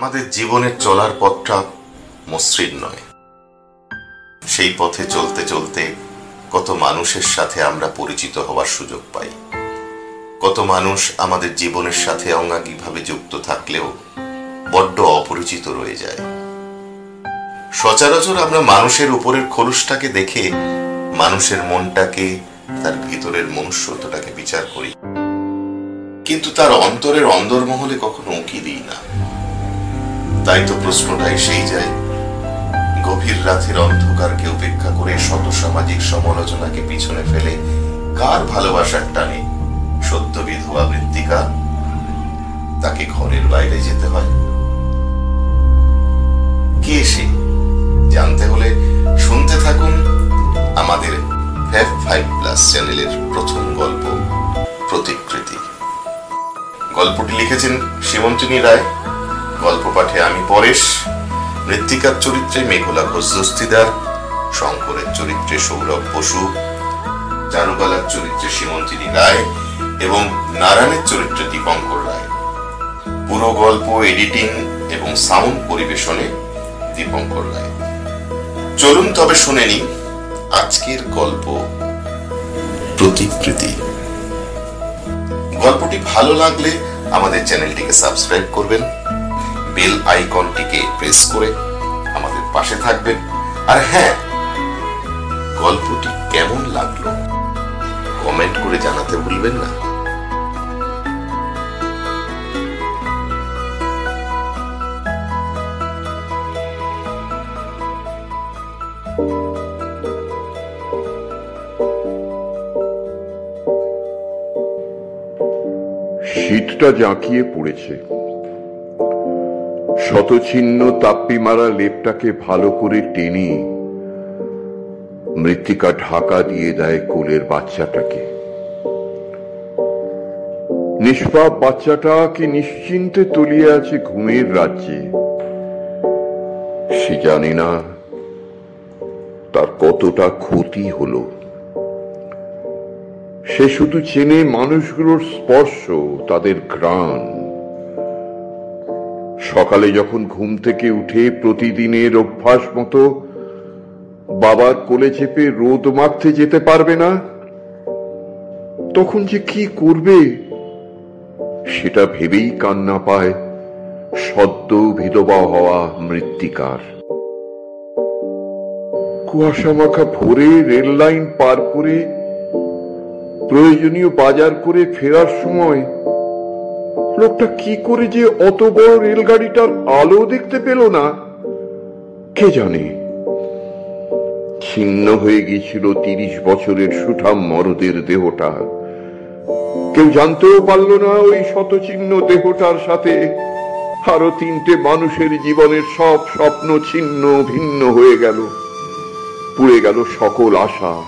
আমাদের জীবনের চলার পথটা মসৃণ নয়। সেই পথে চলতে চলতে কত মানুষের সাথে আমরা পরিচিত হওয়ার সুযোগ পাই। কত মানুষ আমাদের জীবনের সাথে অঙ্গাঙ্গিভাবে যুক্ত থাকলেও বড্ড অপরিচিত রয়ে যায়। সচরাচর আমরা মানুষের উপরের খোলসটাকে দেখে মানুষের মনটাকে, তার ভিতরের মনুষ্যত্বটাকে বিচার করি। কিন্তু তার অন্তরের অন্দরমহলে কখনো উঁকি দিই তাই তো প্রশ্নটা এসেই যায় গভীর রাতের অন্ধকারকে উপেক্ষা করে শত সামাজিক সমালোচনাকে পিছনে ফেলে কার ভালোবাসার টানে সদ্য বিধবা মৃত্তিকা? তাকে ঘরের বাইরে যেতে হয়। কে সে? জানতে হলে শুনতে থাকুন আমাদের ফ্যাব ফাইভ প্লাস চ্যানেলের প্রথম গল্প, প্রতিকৃতি। গল্পটি লিখেছেন সীমন্তিনী রায়। গল্প পাঠে আমি পরেশ মৃত্তিকার চরিত্রে মেঘলা ঘোষ দস্তিদার শঙ্করের চরিত্রে সৌরভ বসু চারুকলার চরিত্রে সীমন্তিনী রায় এবং নারায়ণের চরিত্রে দীপঙ্কর রায়। পুরো গল্প এডিটিং এবং সাউন্ড পরিবেশনে দীপঙ্কর রায়। চলুন তবে শুনে নি আজকের গল্প প্রতিকৃতি। গল্পটি ভালো লাগলে আমাদের চ্যানেলটিকে সাবস্ক্রাইব করবেন। বেল আইকনটিকে প্রেস করে আমাদের পাশে থাকবেন। আর হ্যাঁ গল্পটি কেমন লাগল কমেন্ট করে জানাতে ভুলবেন না। শীতটা জাঁকিয়ে পড়েছে। শতছিন্ন তাপ্পি মারা লেপটাকে ভালো করে টেনে মৃত্তিকা ঢাকা দিয়ে দেয় কোলের বাচ্চাটাকে। নিষ্পাপ বাচ্চাটা কি নিশ্চিন্তে তলিয়ে আছে ঘুমের রাজ্যে? সে জানে না তার কতটা ক্ষতি হলো। সে শুধু চেনে মানুষগুলোর স্পর্শ, তাদের ঘ্রাণ। সকালে যখন ঘুম থেকে উঠে প্রতিদিনের অভ্যাস মতো বাবার কোলে চেপে রোদ মাখতে যেতে পারবে না, তখন যে কি করবে সেটা ভেবেই কান্না পায় সদ্য বিধবা হওয়া মৃত্তিকার। কুয়াশা মাখা ভোরে রেল লাইন পার করে প্রয়োজনীয় বাজার করে ফেরার সময় লোকটা কি করে যে অত বড় রেলগাড়িটার আলো দেখতে পেল না? কে জানে? ছিন্ন হয়ে গিয়েছিল তিরিশ বছরের সুঠাম মরদের দেহটা। কেউ জানতেও পারল না ওই শতচিহ্ন দেহটার সাথে। আরও তিনটে মানুষের জীবনের সব স্বপ্ন ছিন্ন ভিন্ন হয়ে গেল। পুড়ে গেল সকল আশা।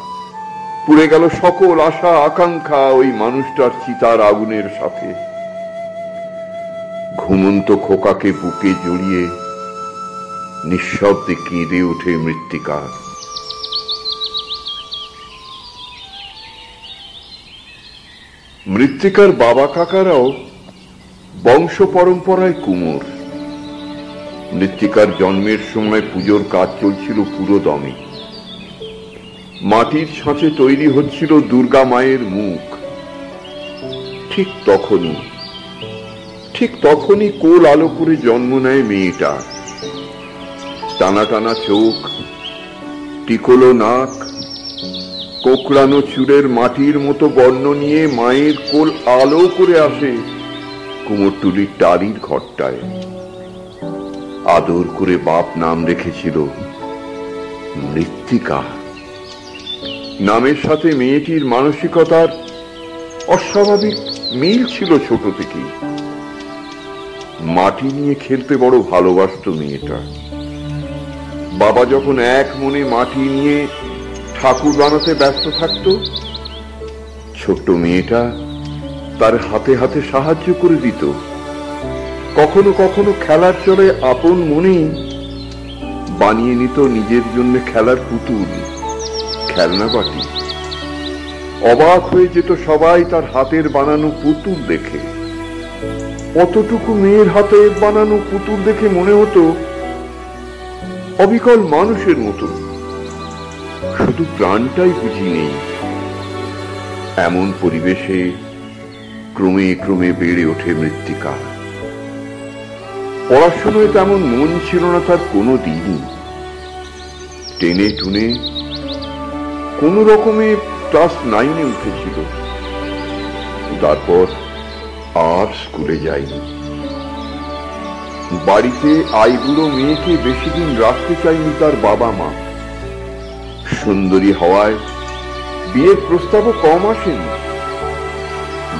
পুড়ে গেল সকল আশা, আকাঙ্ক্ষা ওই মানুষটার চিতার আগুনের সাথে। ঘুমন্ত খোকাকে বুকে জড়িয়ে নিঃশব্দে কেঁদে ওঠে মৃত্তিকা। মৃত্তিকার বাবা কাকারাও বংশ পরম্পরায় কুমোর। মৃত্তিকার জন্মের সময় পুজোর কাজ চলছিল পুরো দমে মাটির ছাঁচে তৈরি হচ্ছিল দুর্গা মায়ের মুখ। ঠিক তখনই ঠিক তখনই কোল আলো করে জন্ম নেয় মেয়েটা। টানা টানা চোখ, টিকলো নাক, কোকড়ানো চুলের মাটির মতো বর্ণ নিয়ে মায়ের কোল আলো করে আসে কুমোরটুলির টালির ঘরটায়। আদর করে বাপ নাম রেখেছিল মৃত্তিকা। নামের সাথে মেয়েটির মানসিকতার অস্বাভাবিক মিল ছিল ছোট থেকেই। মাটি নিয়ে খেলতে বড় ভালোবাসত মেয়েটা। বাবা যখন এক মনে মাটি নিয়ে ঠাকুর বানাতে ব্যস্ত থাকত, ছোট্ট মেয়েটা তার হাতে হাতে সাহায্য করে দিত। কখনো কখনো খেলার চলে আপন মনেই বানিয়ে নিত নিজের জন্য খেলার পুতুল, খেলনা বাটি। অবাক হয়ে যেত সবাই তার হাতের বানানো পুতুল দেখে। অতটুকু মেয়ের হাতে বানানো পুতুল দেখে মনে হতো, অবিকল মানুষের মতো। শুধু প্রাণটাই বুঝি নেই। এমন পরিবেশে ক্রমে ক্রমে বেড়ে ওঠে মৃত্তিকা। পড়াশোনায় তেমন মন ছিল না তার কোনো দিনই। টেনে টুনে কোন রকমে ক্লাস নাইনে উঠেছিল। তারপর আর স্কুলে যায়নি। বাড়িতে আইবুড়ো মেয়েকে বেশি দিন রাখতে চাইনি তার বাবা মা। সুন্দরী হওয়ায় বিয়ের প্রস্তাবও কম আসেনি।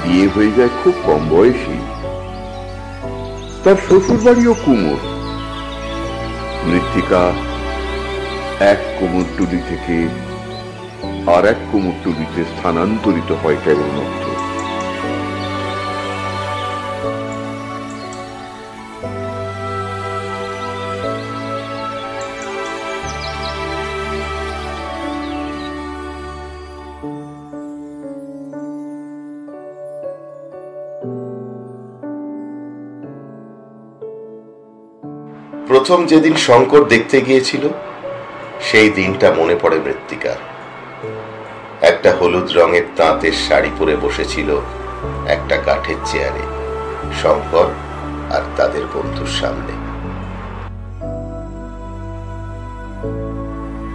বিয়ে হয়ে যায় খুব কম বয়সী। তার শ্বশুর বাড়িও কুমোর। মৃত্তিকা এক কুমোরটুলি থেকে আর এক কুমোরটুলিতে স্থানান্তরিত হয় কেবলমাত্র। প্রথম যেদিন শঙ্কর দেখতে গিয়েছিল, সেই দিনটা মনে পড়ে মৃত্তিকার একটা হলুদ রঙের তাঁতের শাড়ি পরে বসেছিল একটা কাঠের চেয়ারে, শঙ্কর আর তাদের বন্ধুর সামনে।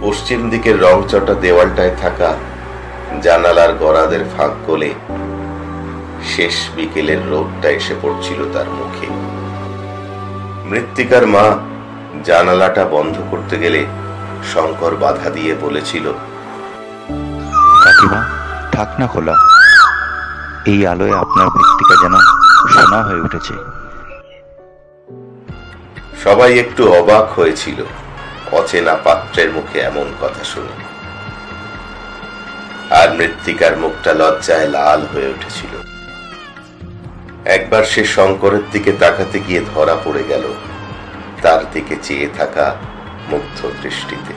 পশ্চিম দিকের রংচটা দেওয়ালটায় থাকা জানালার গড়াদের ফাঁক গলে শেষ বিকেলের রোদটা এসে পড়ছিল তার মুখে। মৃত্তিকার মা জানালাটা বন্ধ করতে গেলে শঙ্কর বাধা দিয়ে বলেছিল কাকিমা থাক না খোলা। এই আলোয় আপনার মৃত্তিকা যেন সোনা হয়ে উঠেছে। সবাই একটু অবাক হয়েছিল অচেনা পাত্রের মুখে এমন কথা শুনে। আর মৃত্তিকার মুখটা লজ্জায় লাল হয়ে উঠেছিল। একবার সে শঙ্করের দিকে তাকাতে গিয়ে ধরা পড়ে গেল। তার দিকে চেয়ে থাকা মুগ্ধ দৃষ্টিতে।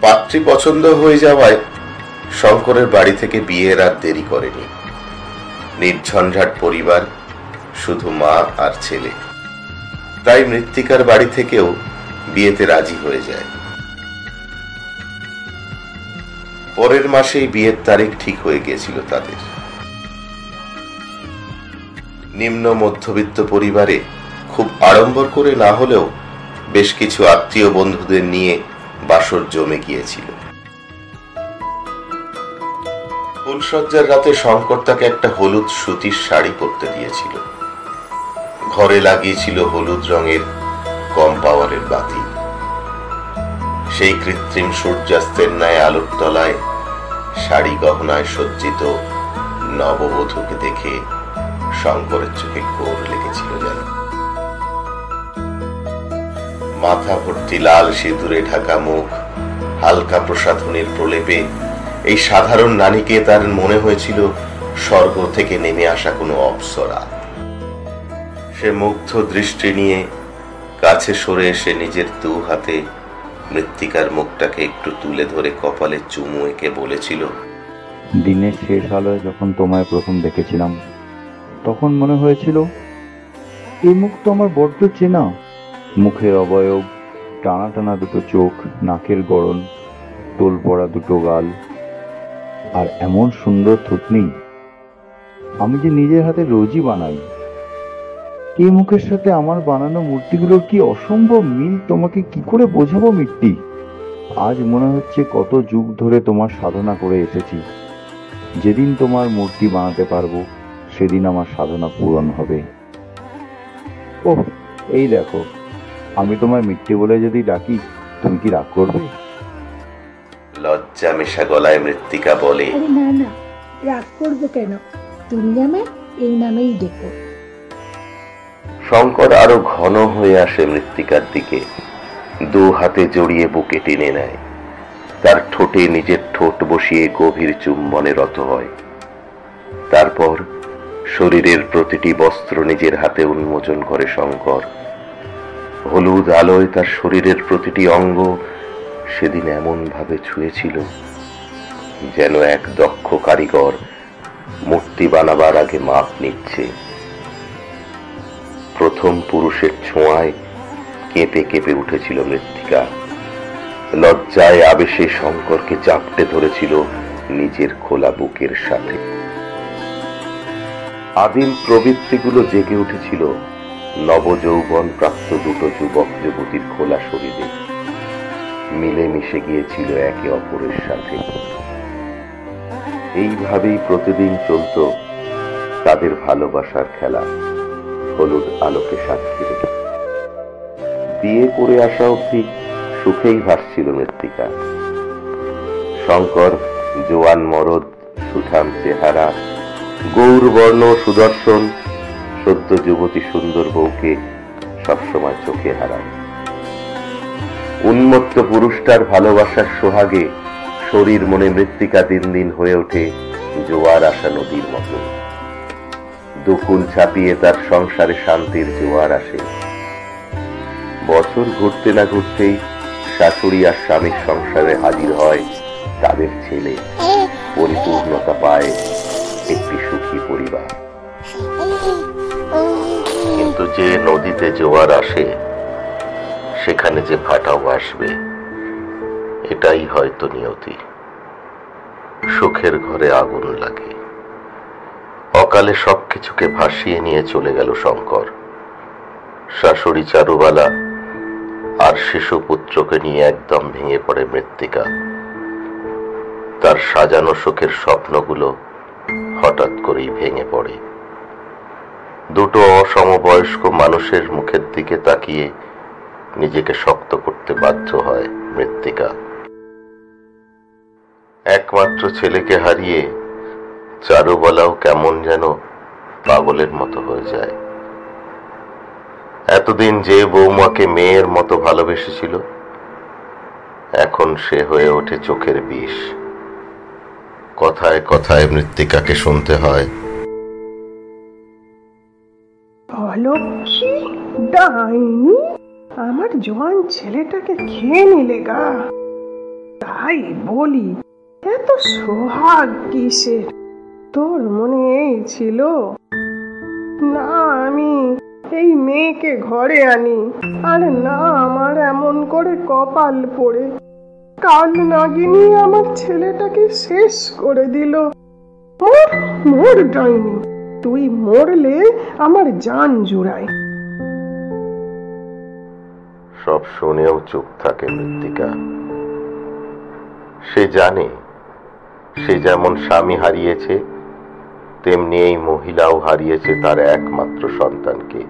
পাত্রী পছন্দ হয়ে যাওয়ায় শঙ্করের বাড়ি থেকে বিয়ের আর দেরি করেনি। নির্ঝঞ্ঝাট পরিবার, শুধু মা আর ছেলে। তাই মৃত্তিকার বাড়ি থেকেও বিয়েতে রাজি হয়ে যায়। পরের মাসেই বিয়ের তারিখ ঠিক হয়ে গিয়েছিল তাদের। নিম্ন মধ্যবিত্ত পরিবারে খুব আড়ম্বর করে না হলেও বেশ কিছু আত্মীয় বন্ধুদের নিয়ে বাসর জমে গিয়েছিল। ফুলসজ্জার রাতে শঙ্কর তাকে একটা হলুদ সুতির শাড়ি পরতে দিয়েছিল। ঘরে লাগিয়েছিল হলুদ রঙের কম পাওয়ারের বাতি। সেই কৃত্রিম সূর্যাস্তের ন্যায় আলোর তলায় শাড়ি গহনায় সজ্জিত নববধূকে দেখে শঙ্করের চোখে ঘোর লেগেছিল যেন। মাথা ভর্তি লাল সিঁদুরে ঢাকা মুখ, হালকা প্রসাধনীর প্রলেপে এই সাধারণ নারীকে তার মনে হয়েছিল স্বর্গ থেকে নেমে আসা কোনো অপ্সরা। সে মুগ্ধ দৃষ্টি নিয়ে কাছে সরে এসে নিজের দু হাতে মৃত্তিকার মুখটাকে একটু তুলে ধরে কপালে চুমু এঁকে বলেছিল, দিনের শেষ আলোয় যখন তোমায় প্রথম দেখেছিলাম তখন মনে হয়েছিল, এই মুখ তো আমার বড্ড চেনা। মুখের অবয়ব, টানা টানা দুটো চোখ, নাকের গড়ন টোল পড়া দুটো গাল, আর এমন সুন্দর থুতনি। আমি যে নিজের হাতে রোজই বানাই। এই মুখের সাথে আমার বানানো মূর্তিগুলোর কি অসম্ভব মিল? তোমাকে কি করে বোঝাবো মিট্টি? আজ মনে হচ্ছে কত যুগ ধরে তোমার সাধনা করে এসেছি। যেদিন তোমার মূর্তি বানাতে পারব সেদিন আমার সাধনা পূরণ হবে। ওহ এই দেখো আমি তোমায় মিট্টি বলে যদি ডাকি তুমি কি রাগ করবে? লজ্জা মেশা গলায় মৃত্তিকা বলে। আরে না না রাগ করব কেন? তুমি আমায় এই নামেই ডেকো। শঙ্কর আরও ঘন হয়ে আসে মৃত্তিকার দিকে। দু হাতে জড়িয়ে বুকে টেনে নেয়। তার ঠোঁটে নিজের ঠোঁট বসিয়ে গভীর চুম্বনে রত হয়। তারপর শরীরের প্রতিটি বস্ত্র নিজের হাতে উন্মোচন করে শঙ্কর। হলুদ আলোয় তার শরীরের প্রতিটি অঙ্গ সেদিন এমন ভাবে ছুঁয়েছিল যেন এক দক্ষ কারিগর মূর্তি বানাবার আগে মাপ নিচ্ছে। প্রথম পুরুষের ছোঁয়ায় কেঁপে কেঁপে উঠেছিল মৃত্তিকা। লজ্জায় আবেশে শঙ্করকে চাপটে ধরেছিল নিজের খোলা বুকের সাথে। আদিম প্রবৃত্তিগুলো জেগে উঠেছিল। নবযৌবন প্রাপ্ত দুটো যুবক যুবতীর খোলা শরীরে। মিলেমিশে গিয়েছিল একে অপরের সাথে। এইভাবেই প্রতিদিন চলত তাদের ভালোবাসার খেলা, হলুদ আলোকে সাক্ষী রেখে বিয়ে করে আসা অবধি সুখেই ভাসছিল মৃত্তিকা। শঙ্কর, জোয়ান মরদ, সুঠাম চেহারা গৌরবর্ণ সুদর্শন সদ্য যুবতী সুন্দর বউকে সবসময় চোখে হারায়। উন্মত্ত পুরুষটার ভালোবাসার সোহাগে শরীর মনে মৃত্তিকা দিন দিন হয়ে ওঠে জোয়ার আসা নদীর মতো। দুকুল ছাপিয়ে তার সংসারে শান্তির জোয়ার আসে। বছর ঘুরতে না ঘুরতেই শাশুড়ি আর স্বামীর সংসারে হাজির হয় তাদের ছেলে। পরিপূর্ণতা পায় একটি সুখী পরিবার। কিন্তু যে নদীতে জোয়ার আসে, সেখানে যে ভাটাও আসবে, এটাই হয়তো নিয়তি। সুখের ঘরে আগুন লাগে। অকালে সবকিছুকে ভাসিয়ে নিয়ে চলে গেল শঙ্কর। শাশুড়ি চারুবালা আর শিশু পুত্রকে নিয়ে একদম ভেঙে পড়ে মৃত্তিকা। তার সাজানো সুখের স্বপ্নগুলো হঠাৎ করেই ভেঙে পড়ে। দুটো অসমবয়স্ক মানুষের মুখের দিকে তাকিয়ে নিজেকে শক্ত করতে বাধ্য হয় মৃত্তিকা। একমাত্র ছেলেকে হারিয়ে চারুবালাও কেমন যেন পাগলের মতো হয়ে যায়। এতদিন যে বৌমাকে মেয়ের মতো ভালোবেসেছিল, এখন সে হয়ে ওঠে চোখের বিষ। কথায় কথায় মৃত্তিকাকে শুনতে হয়। ডাইনি? আমার জোয়ান ছেলেটাকে খেয়ে নিলে গা। তাই বলি, এত সোহাগ কিসের? তোর মনে এই ছিল? না, আমি এই মেয়েকে ঘরে আনি, আর না আমার এমন করে কপাল পড়ে। কাল নাগিনী আমার ছেলেটাকে শেষ করে দিল। মোর মোর ডাইনি, তুই মরলে আমার জান জুড়াই সব শুনেও চুপ থাকে মৃত্তিকা। সে জানে, সে যেমন স্বামী হারিয়েছে, তেমনি এই মহিলাও হারিয়েছে তার একমাত্র সন্তানকে।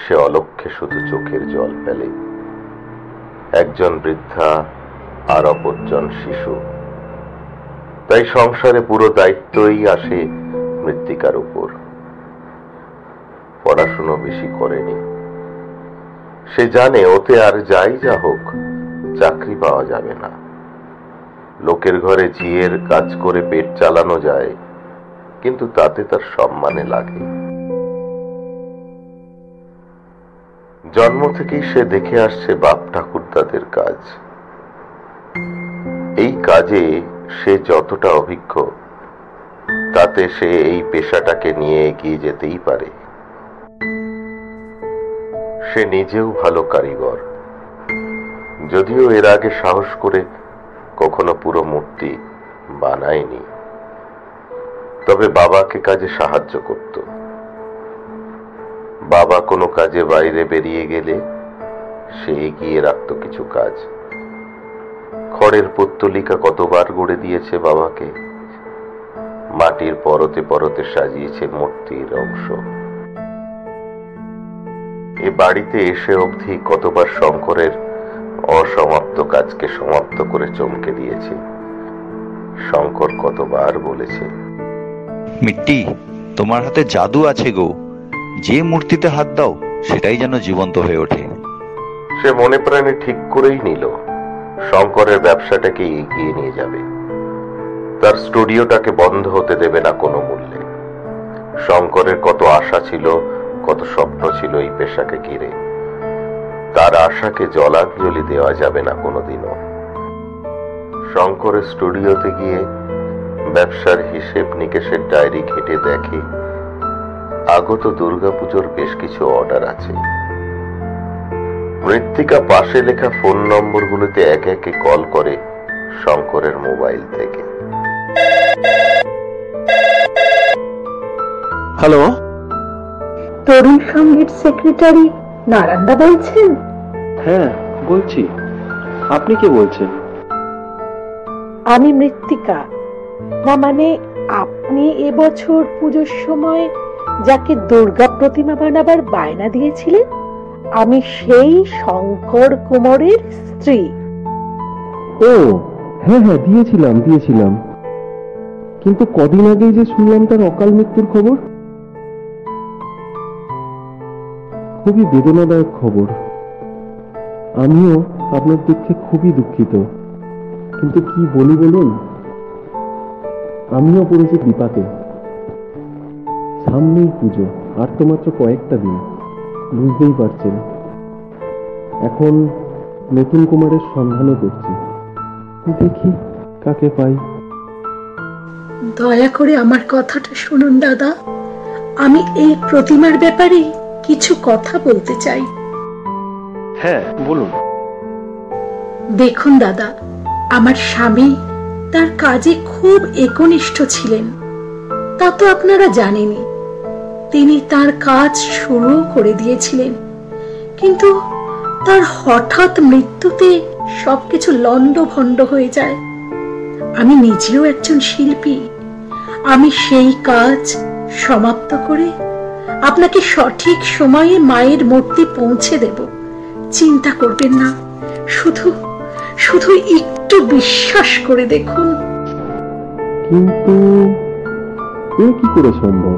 সে অলক্ষে শুধু চোখের জল ফেলে। একজন বৃদ্ধা আর অপরজন শিশু। তাই সংসারে পুরো দায়িত্বই আসে মৃত্তিকার উপর। পড়াশুনো বেশি করেনি। সে জানে ওতে আর যাই যা হোক, চাকরি পাওয়া যাবে না। লোকের ঘরে ঝিয়ের কাজ করে পেট চালানো যায়, কিন্তু তাতে তার সম্মানে লাগে। জন্ম থেকেই সে দেখে আসছে বাপ ঠাকুরদাদের কাজ। এই কাজে সে যতটা অভিজ্ঞ, তাতে সে এই পেশাটাকে নিয়ে এগিয়ে যেতেই পারে। সে নিজেও ভালো কারিগর। যদিও এর আগে সাহস করে কখনো পুরো মূর্তি বানায়নি, তবে বাবাকে কাজে সাহায্য করত। বাবা কোনো কাজে বাইরে বেরিয়ে গেলে সে এগিয়ে রাখত কিছু কাজ। খড়ের পত্তলিকা কতবার গড়ে দিয়েছে বাবাকে। মাটির পরতে পরতে সাজিয়েছে মূর্তির অংশ। এ বাড়িতে এসে অবধি কতবার শঙ্করের অসমাপ্ত কাজকে সমাপ্ত করে চমকে দিয়েছে। শঙ্কর কতবার বলেছে, মিট্টি, তোমার হাতে জাদু আছে গো। যে মূর্তিতে হাত দাও, সেটাই যেন জীবন্ত হয়ে ওঠে। সে মনে প্রাণে ঠিক করেই নিল, শঙ্করের ব্যবসাটাকে এগিয়ে নিয়ে যাবে। তার স্টুডিওটাকে বন্ধ হতে দেবে না কোনো মূল্যে। শঙ্করের কত আশা ছিল, কত স্বপ্ন ছিল এই পেশাকে ঘিরে। তার আশাকে জলাঞ্জলি দেওয়া যাবে না কোনোদিনও। শঙ্করের স্টুডিওতে গিয়ে ব্যবসার হিসেব নিকেশের ডায়েরি ঘেটে দেখে আগত দুর্গাপুজোর বেশ কিছু অর্ডার আছে। মৃত্তিকা পাশে লেখা ফোন নম্বরগুলোতে একে একে কল করে শঙ্করের মোবাইল থেকে। হ্যালো? তরুণ সংগীত সেক্রেটারি নারায়ণদা বলছেন? হ্যাঁ বলছি। আপনি কে বলছেন? আমি মৃত্তিকা। না মানে আপনি এবছর পুজোর সময় যাকে দুর্গা প্রতিমা বানাবার বায়না দিয়েছিলেন, আমি সেই শঙ্কর কুমারের স্ত্রী। ও হ্যাঁ হ্যাঁ দিয়েছিলাম দিয়েছিলাম। কিন্তু কদিন আগেই যে শুনলাম তার অকাল মৃত্যুর খবর? খুবই বেদনাদায়ক খবর। আমিও আপনার দুঃখে খুবই দুঃখিত। কিন্তু কি বলি বলুন? আমিও পড়েছি বিপাকে। সামনেই পুজো আর তো মাত্র কয়েকটা দিন। বুঝতেই পারছেন। এখন নতুন কুমারের সন্ধানে করছি দেখি কাকে পাই। দয়া করে আমার কথাটা শুনুন দাদা। আমি এই প্রতিমার ব্যাপারে কিছু কথা বলতে চাই। হ্যাঁ বলুন। দেখুন দাদা আমার স্বামী তার কাজে খুব একনিষ্ঠ ছিলেন। তা তো আপনারা জানেনই। তিনি তার কাজ শুরু করে দিয়েছিলেন। কিন্তু তার হঠাৎ মৃত্যুতে সবকিছু লণ্ডভণ্ড হয়ে যায়। আমি নিজেও একজন শিল্পী। আমি সেই কাজ সমাপ্ত করে আপনাকে সঠিক সময়ে মায়ের মূর্তি পৌঁছে দেব। চিন্তা করবেন না। শুধু শুধু একটু বিশ্বাস করে দেখুন। কিন্তু এ কি করে সম্ভব?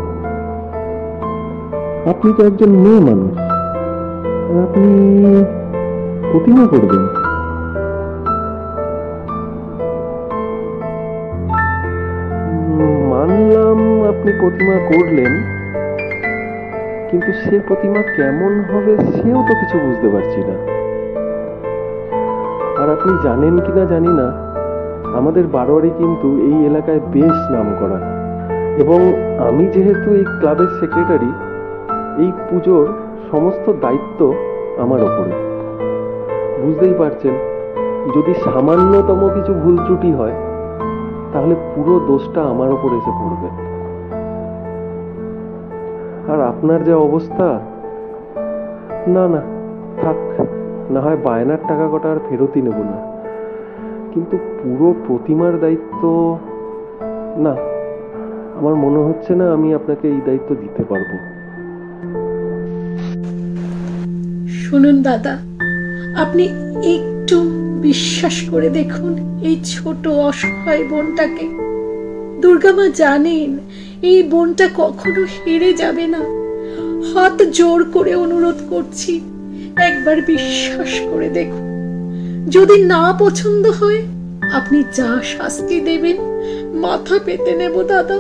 আপনি তো একজন মেয়ে মানুষ। আপনি প্রতিমা করবেন। মানলাম আপনি প্রতিমা করলেন, কিন্তু সে প্রতিমা কেমন হবে সেও তো কিছু বুঝতে পারছি না। আর আপনি জানেন কিনা জানি না, আমাদের বারোয়ারি কিন্তু এই এলাকায় বেশ নাম করা এবং আমি যেহেতু এই ক্লাবের সেক্রেটারি, এই পুজোর সমস্ত দায়িত্ব আমার ওপরে। বুঝতেই পারছেন, যদি সামান্যতম কিছু ভুল ত্রুটি হয়, তাহলে পুরো দোষটা আমার ওপর এসে পড়বে। আর আপনার যা অবস্থা? না না, থাক, না হয় বায়নার টাকা কটা আর ফেরতই নেব না। কিন্তু পুরো প্রতিমার দায়িত্ব, না আমার মনে হচ্ছে না আমি আপনাকে এই দায়িত্ব দিতে পারব। শুনুন দাদা, আপনি একটু বিশ্বাস করে দেখুন এই ছোট অসহায় বোনটাকে। দুর্গামা জানেন, এই বোনটা কখনো হেরে যাবে না। হাত জোর করে অনুরোধ করছি, একবার বিশ্বাস করে দেখুন। যদি না পছন্দ হয়, আপনি যা শাস্তি দেবেন, মাথা পেতে নেব দাদা।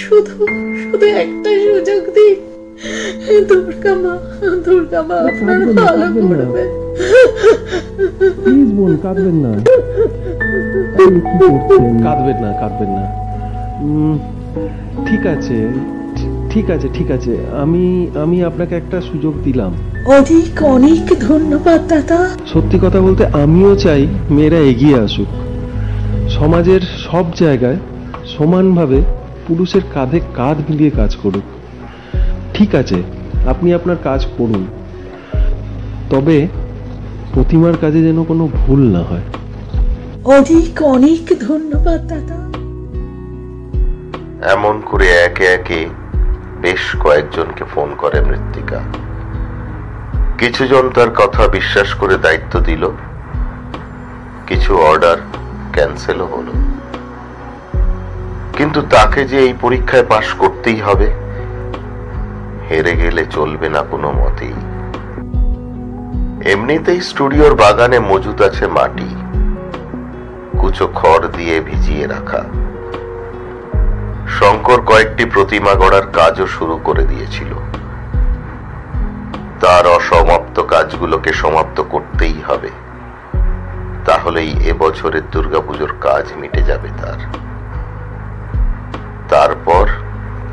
শুধু শুধু একটা সুযোগ দিন দুর্গা মা দুর্গা মা আপনার ভালো করবে প্লিজ বোন কাঁদবেন না। কাঁদবেন না কাঁদবেন না। ঠিক আছে ঠিক আছে ঠিক আছে। আমি আমি আপনাকে একটা সুযোগ দিলাম। অনেক অনেক ধন্যবাদ দাদা। সত্যি কথা বলতে আমিও চাই মেয়েরা এগিয়ে আসুক। সমাজের সব জায়গায় সমানভাবে পুরুষের কাঁধে কাঁধ মিলিয়ে কাজ করুক। ঠিক আছে আপনি আপনার কাজ করুন। তবে প্রতিমার কাজে যেন কোনো ভুল না হয়। অনেক অনেক ধন্যবাদ দাদা। এমন করে একে একে বেশ কয়েকজনকে ফোন করে মৃত্তিকা। কিছুজন তার কথা বিশ্বাস করে দায়িত্ব দিল। কিছু অর্ডার ক্যান্সেলও হলো। কিন্তু তাকে যে এই পরীক্ষায় পাশ করতেই হবে, হেরে গেলে চলবে না কোনো মতেই। এমনিতেই স্টুডিওর বাগানে মজুত আছে মাটি, কুচো খড় দিয়ে ভিজিয়ে রাখা। শঙ্কর কয়েকটি প্রতিমা গড়ার কাজও শুরু করে দিয়েছিল। তার অসমাপ্ত কাজগুলোকে সমাপ্ত করতেই হবে। তাহলেই এবছরের দুর্গাপুজোর কাজ মিটে যাবে তার।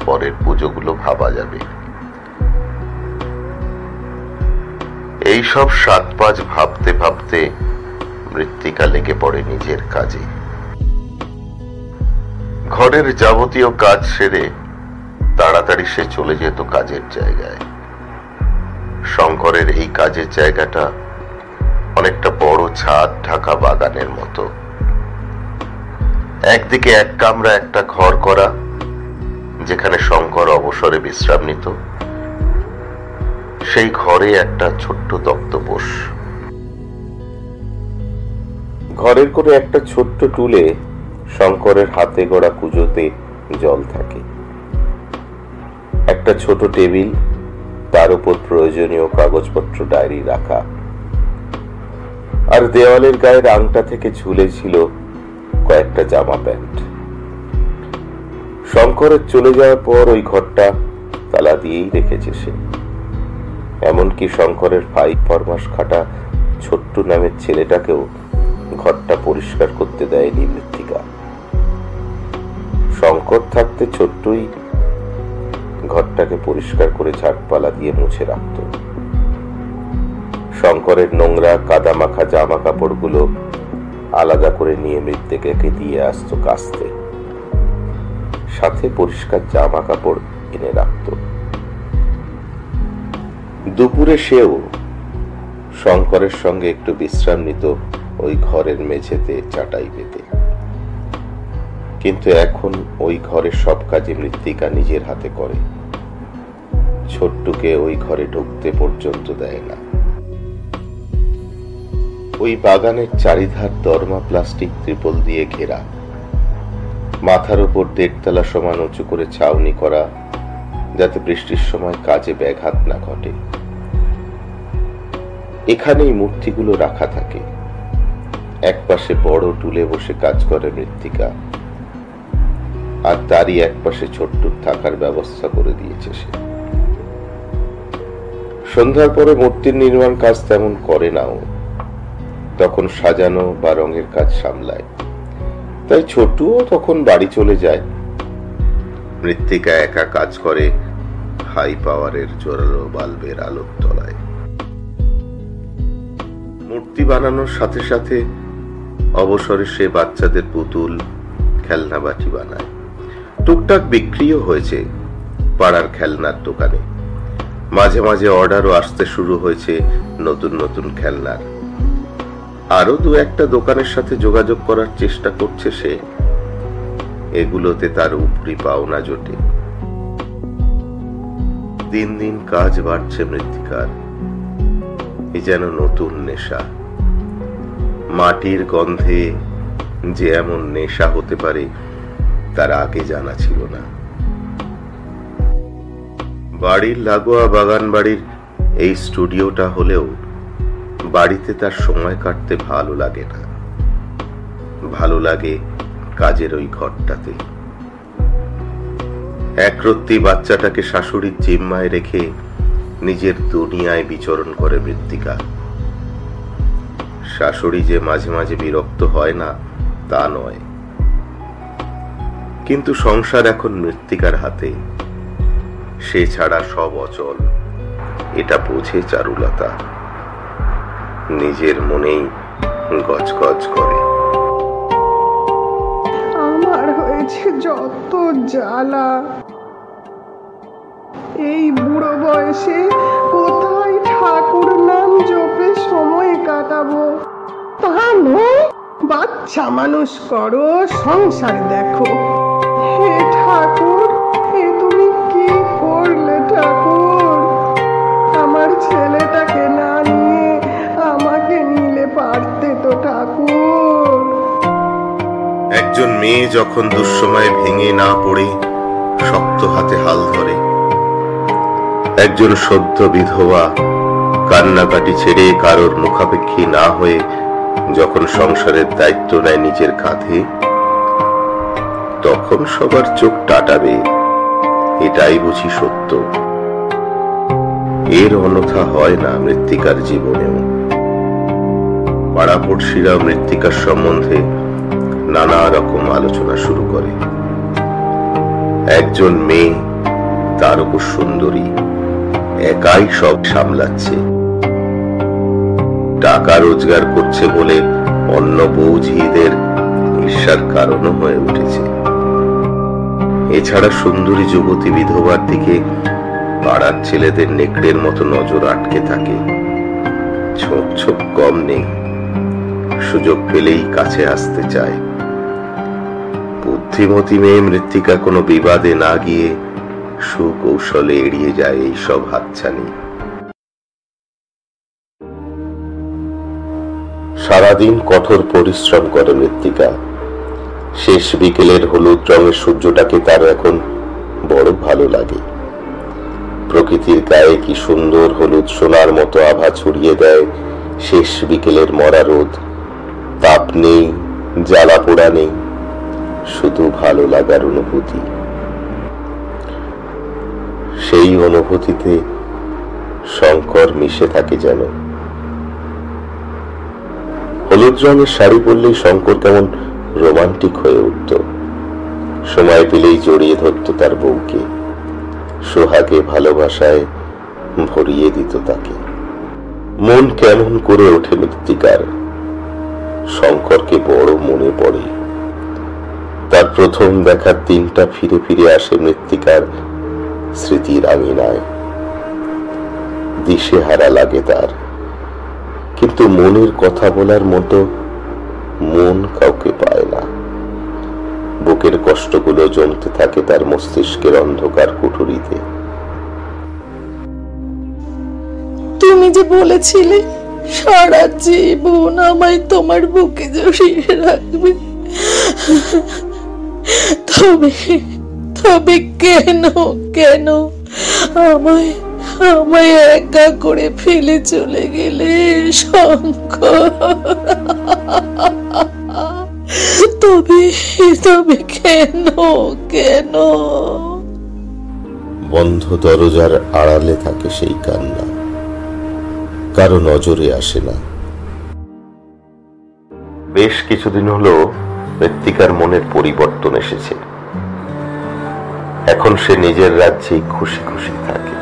পরের পুজোগুলো ভাবা যাবে। এই সব সাত পাঁচ ভাবতে ভাবতে মৃত্তিকা লেগে পড়ে নিজের কাজে। ঘরের যাবতীয় কাজ সেরে তাড়াতাড়ি সে চলে যেত কাজের জায়গায়। শঙ্করের এই কাজের জায়গাটা অনেকটা বড় ছাদ, ঢাকা বাগানের মতো। একদিকে এক কামরা, একটা ঘর করা যেখানে শঙ্কর অবসরে বিশ্রাম নিত সেই ঘরে একটা ছোট্ট দপ্তপোষ ঘরের করে একটা ছোট্ট টুলে শঙ্করের হাতে গড়া পুজোতে জল থাকে। একটা ছোট টেবিল, তার উপর প্রয়োজনীয় কাগজপত্র, ডায়েরি রাখা। আর দেওয়ালের গায়ের আংটা থেকে ঝুলে ছিল কয়েকটা জামা প্যান্ট। শঙ্করের চলে যাওয়ার পর ওই ঘরটা তালা দিয়েই রেখেছে সে। এমনকি শঙ্করের ফাইভ ফরমাস খাটা ছোট্ট নামের ছেলেটাকেও ঘরটা পরিষ্কার করতে দেয়নি মৃত্তিকা। শঙ্কর থাকতে ছোট্টই ঘরটাকে পরিষ্কার করে ঝাড়পালা দিয়ে মুছে রাখত। শঙ্করের নোংরা কাদামাখা জামা কাপড়গুলো আলাদা করে নিয়ে মৃত্যুকে দিয়ে আসতো কাস্তে। সাথে পরিষ্কার জামা কাপড় এনে রাখত। দুপুরে সেও শঙ্করের সঙ্গে একটু বিশ্রাম নিত ওই ঘরের মেঝেতে চাটাই পেতে। কিন্তু এখন ওই ঘরের সব কাজে মৃত্তিকা নিজের হাতে করে। ছোট্টুকে ওই ঘরে ঢুকতে পর্যন্ত দেয় না। ওই বাগানের চারিধার দরমা প্লাস্টিক ত্রিপল দিয়ে ঘেরা। মাথার উপর দেড়তলা সমান উঁচু করে ছাউনি করা, যাতে বৃষ্টির সময় কাজে ব্যাঘাত না ঘটে। এখানেই মূর্তিগুলো রাখা থাকে। একপাশে বড় টুলে বসে কাজ করে মৃত্তিকা, আর তারই একপাশে ছোট্ট থাকার ব্যবস্থা করে দিয়েছে সে। সন্ধ্যার পরে মূর্তির নির্মাণ কাজ তেমন করে নাও। তখন সাজানো বা রঙের কাজ সামলায়। তাই ছোটুও তখন বাড়ি চলে যায়। মৃত্তিকা একা কাজ করে হাই পাওয়ারের জোরালো বাল্বের আলোর তলায়। মূর্তি বানানোর সাথে সাথে অবসরে সে বাচ্চাদের পুতুল, খেলনা বাটি বানায়। টুকটাক বিক্রিও হয়েছে পাড়ার খেলনার দোকানে। মাঝে মাঝে অর্ডারও আসতে শুরু হয়েছে নতুন নতুন খেলনার। আরও দু একটা দোকানের সাথে যোগাযোগ করার চেষ্টা করছে সে। এগুলোতে তার উপরি পাওনা জোটে। দিন দিন কাজ বাড়ছে মৃত্তিকার। এ যেন নতুন নেশা। মাটির গন্ধে যে এমন নেশা হতে পারে, তার আগে জানা ছিল না। বাড়ির লাগোয়া বাগান বাড়ির এই স্টুডিওটা হলেও বাড়িতে তার সময় কাটতে ভালো লাগে না। ভালো লাগে কাজের ওই ঘরটাতে। একরত্তি বাচ্চাটাকে শাশুড়ির জিম্মায় রেখে নিজের দুনিয়ায় বিচরণ করে মৃত্তিকা। শাশুড়ি যে মাঝে মাঝে বিরক্ত হয় না, তা নয়। কিন্তু সংসার এখন মৃত্তিকার হাতে। সে ছাড়া সব অচল। এটা বোঝে চারুলতা। নিজের মনেই গজগজ করে। আমার হয়েছে যত জ্বালা। এই বুড়ো বয়সে কোথায় ঠাকুর নাম জপে সময় কাটাবো? তা নয় বাচ্চা মানুষ করো সংসার দেখো। হে ঠাকুর এ তুমি কি করলে ঠাকুর? আমার ছেলেটাকে না একজন মেয়ে যখন দুঃসময়ে ভেঙে না পড়ে, শক্ত হাতে হাল ধরে। একজন সদ্য বিধবা কান্নাকাটি ছেড়ে কারোর মুখাপেক্ষী না হয়ে যখন সংসারের দায়িত্ব নেয় নিজের কাঁধে, তখন সবার চোখ টাটাবে, এটাই বুঝি সত্য। এর অন্যথা হয় না মৃত্তিকার জীবনেও। পাড়াপড়শিরা মৃত্তিকার সম্বন্ধে নানা রকম আলোচনা শুরু করে। একজন মেয়ে তার উপর সুন্দরী, একাই সব সামলাচ্ছে। টাকা রোজগার করছে বলে অন্য বৌঝিদের ঈর্ষার কারণও হয়ে উঠেছে। এছাড়া সুন্দরী যুবতী বিধবার দিকে পাড়ার ছেলেদের নেকড়ের মতো নজর আটকে থাকে। ছোপ ছোপ কম নেই। সুযোগ পেলেই কাছে আসতে চায়। বুদ্ধিমতী মেয়ে মৃত্তিকা কোনো বিবাদে না গিয়ে সুকৌশলে এড়িয়ে যায় এই সব হাতছানি। সারাদিন কঠোর পরিশ্রম করে মৃত্তিকা। শেষ বিকেলের হলুদ রঙের সূর্যটাকে তার এখন বড় ভালো লাগে। প্রকৃতির গায়ে কি সুন্দর হলুদ সোনার মতো আভা ছড়িয়ে দেয় শেষ বিকেলের মরা রোদ। তাপ নেই, জ্বালা পোড়া নেই, শুধু ভালো লাগার অনুভূতি। সেই অনুভূতিতে শঙ্কর মিশে থাকে যেন। হলুদ রঙের শাড়ি পরলেই শঙ্কর কেমন রোমান্টিক হয়ে উঠত। সময় পেলেই জড়িয়ে ধরত তার বউকে। সোহাগে ভালোবাসায় ভরিয়ে দিত তাকে। মন কেমন করে ওঠে মৃত্তিকার। শঙ্করকে বড় মনে পড়ে। তার প্রথম দেখার দিনটা ফিরে ফিরে আসে মৃত্তিকার স্মৃতির আঙিনায় দিশেহারা লাগে তার। কিন্তু মনের কথা বলার মতো মন কাউকে পায় না। বুকের কষ্টগুলো জমতে থাকে তার মস্তিষ্কের অন্ধকার কুঠুরিতে। তুমি যে বলেছিলে সারা জীবন আমায় তোমার বুকে জড়িয়ে রাখবে। তবে তবে কেন কেন আমায় আমায় একা করে ফেলে চলে গেলে, শঙ্কর? তবে তবে কেন কেন? বন্ধ দরজার আড়ালে থাকে সেই কান্না। কারও নজরে আসে না। বেশ কিছুদিন হলো মৃত্তিকার মনের পরিবর্তন এসেছে। এখন সে নিজের রাজ্যেই খুশি খুশি থাকে।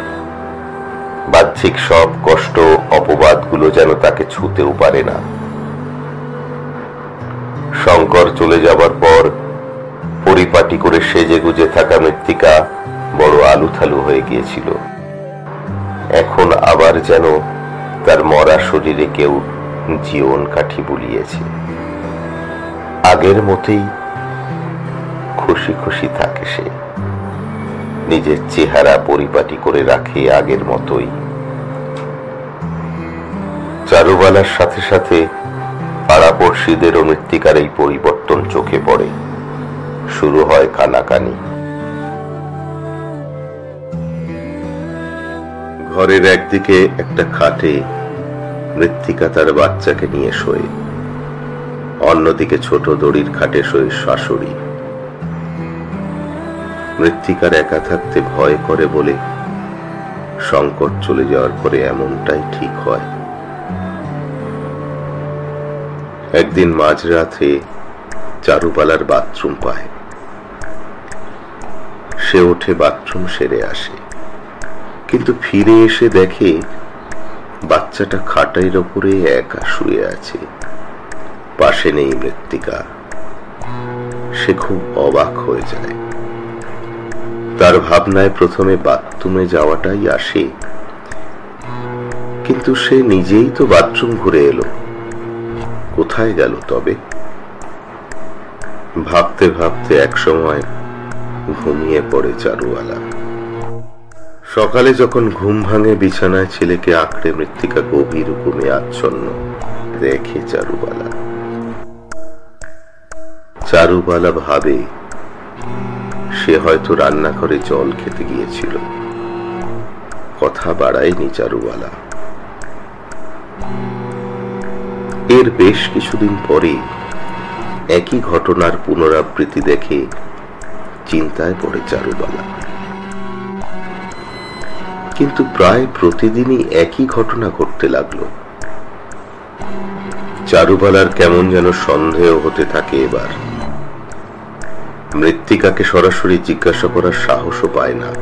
বাহ্যিক সব কষ্ট, অপবাদগুলো যেন তাকে ছুতেও পারে না। শঙ্কর চলে যাবার পর পরিপাটি করে সেজে গুজে থাকা মৃত্তিকা বড় আলুথালু হয়ে গিয়েছিল। এখন আবার যেন তার মরা শরীরে কেউ জীবন কাঠি বুলিয়েছে। আগের মতেই খুশি খুশি থাকে সে। নিজের চেহারা পরিপাটি করে রাখে আগের মতোই। চারুবালার সাথে সাথে পাড়াপড়শিদেরও মৃত্তিকার এই পরিবর্তন চোখে পড়ে। শুরু হয় কানাকানি। ঘরের একদিকে একটা খাটে মৃত্তিকা তার বাচ্চাকে নিয়ে শোয়ে। অন্যদিকে ছোট দড়ির খাটে শোয়ে শাশুড়ি। মৃত্তিকার একা থাকতে ভয় করে বলে সংকট চলে যাওয়ার পরে এমনটাই ঠিক হয়। একদিন মাঝরাতে চারুপালার বাথরুম পায়। সে ওঠে বাথরুম সেরে আসে। কিন্তু ফিরে এসে দেখে বাচ্চাটা খাটাইর ওপরে একা শুয়ে আছে। পাশে নেই মৃত্তিকা। সে খুব অবাক হয়ে যায়। তার ভাবনায় প্রথমে বাথরুমে যাওয়াটাই আসে। কিন্তু সে নিজেই তো বাথরুম ঘুরে এলো। কোথায় গেল তবে? ভাবতে ভাবতে একসময় ঘুমিয়ে পড়ে চারুওয়ালা। সকালে যখন ঘুম ভাঙে বিছানায় ছেলেকে আঁকড়ে মৃত্তিকা গভীর ঘুমে আচ্ছন্ন, দেখে চারুবালা। চারুবালা ভাবে, সে হয়তো রান্নাঘরে জল খেতে গিয়েছিল। কথা বাড়ায়নি চারুবালা। এর বেশ কিছুদিন পরে একই ঘটনার পুনরাবৃত্তি দেখে চিন্তায় পড়ে চারুবালা। কিন্তু প্রায় প্রতিদিনই একই ঘটনা ঘটতে লাগল। চারুবালার কেমন যেন সন্দেহ হতে থাকে এবার। মৃত্তিকাকে সরাসরি জিজ্ঞাসা করার সাহসও পায় না।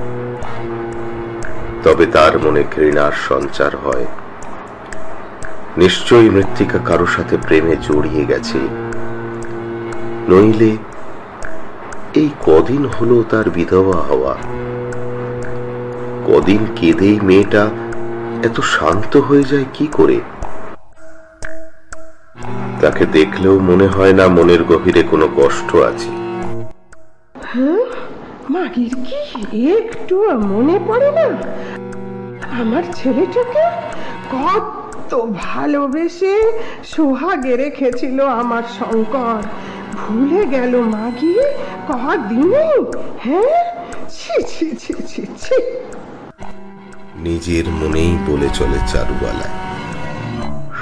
তবে তার মনে ঘৃণার সঞ্চার হয়। নিশ্চয়ই মৃত্তিকা কারও সাথে প্রেমে জড়িয়ে গেছে। নইলে এই কদিন হলো তার বিধবা হওয়া। কদিন কেঁদেই মেয়েটা এত শান্ত হয়ে যায় কি করে? তাকে দেখলেও মনে হয় না মনের গভীরে কোনো কষ্ট আছে। মাগির কি একটু মনে পড়ে না? আমার ছেলেটাকে কত ভালোবেসে সোহাগে রেখেছিল আমার শঙ্কর। ভুলে গেল মাগি কদিনে হ্যাঁ? ছি ছি ছি ছি ছি। নিজের মনেই বলে চলে চারুবালা।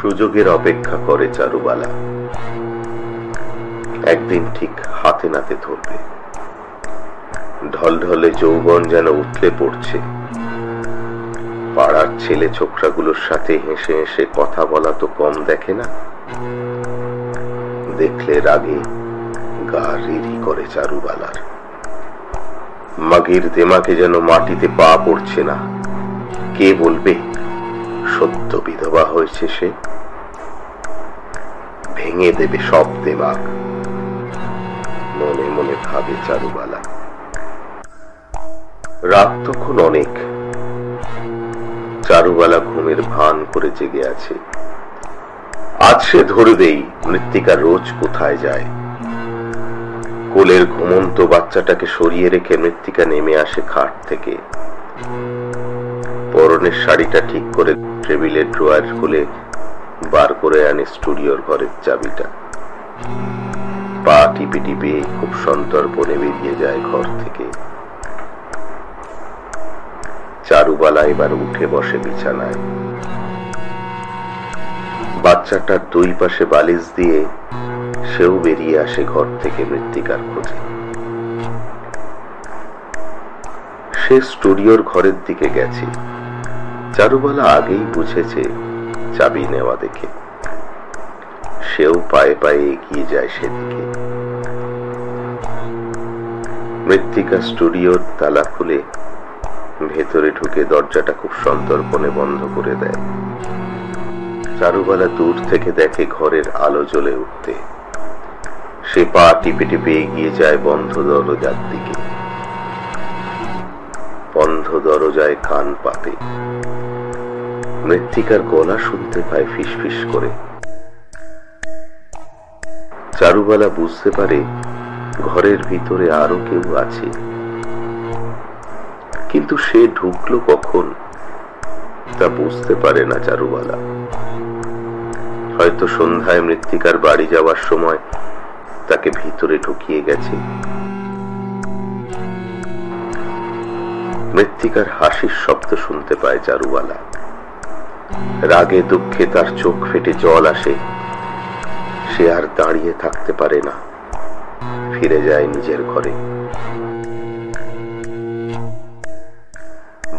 সুযোগের অপেক্ষা করে চারুবালা। একদিন ঠিক হাতে নাতে ধরবে। ঢলঢলে যৌবন যেন উঠলে পড়ছে। পাড়ার ছেলে ছোকরাগুলোর সাথে হেসে হেসে কথা বলা তো কম দেখে না? দেখলে রাগে গা রিরি করে চারুবালার। মাগির দেমাকে যেন মাটিতে পা পড়ছে না। কে বলবে? সত্য বিধবা হয়েছে সে। ভেঙে দেবে সব দেমাক মনে মনে ভাবে চারুবালা। রাত তখন অনেক। চারুবালা ঘুমের ভান করে জেগে আছে। আজ সে ধরে দেই মৃত্তিকা রোজ কোথায় যায়। কোলের ঘুমন্ত বাচ্চাটাকে সরিয়ে রেখে মৃত্তিকা নেমে আসে খাট থেকে। পরনের শাড়িটা ঠিক করে টেবিলের ড্রয়ার খুলে বার করে আনে স্টুডিওর ঘরের চাবিটা। পা টিপে টিপে খুব সন্তর্পণে বেরিয়ে যায় ঘর থেকে। চারুবালা এবার উঠে বসে বিছানায়। বাচ্চাটার দুই পাশে বালিশ দিয়ে সেও বেরিয়ে আসে ঘর থেকে মৃত্তিকার খোঁজে। সে স্টুডিওর ঘরের দিকে গেছে। চারুবালা আগেই বুঝেছে চাবি নেওয়া দেখে। সেও পায়ে পায়ে এগিয়ে যায় সেদিকে। মৃত্তিকা স্টুডিওর তালা খুলে ভেতরে ঢুকে দরজাটা খুব সন্তর্পণে বন্ধ করে দেয়। চারুবালা দূর থেকে দেখে ঘরের আলো জ্বলে উঠতে। সে পা টিপে টিপে এগিয়ে যায় বন্ধ দরজার দিকে। বন্ধ দরজায় কান পাতে। মৃত্তিকার গলা শুনতে পায় ফিসফিস করে। চারুবালা বুঝতে পারে ঘরের ভিতরে আরও কেউ আছে। কিন্তু সে ঢুকলো কখন, তা বুঝতে পারে না চারুবালা। হয়তো সন্ধ্যায় মৃত্তিকার বাড়ি যাওয়ার সময় তাকে ভিতরে ঢুকিয়ে গেছে। মৃত্তিকার হাসির শব্দ শুনতে পায় চারুবালা। রাগে দুঃখে তার চোখ ফেটে জল আসে। সে আর দাঁড়িয়ে থাকতে পারে না। ফিরে যায় নিজের ঘরে।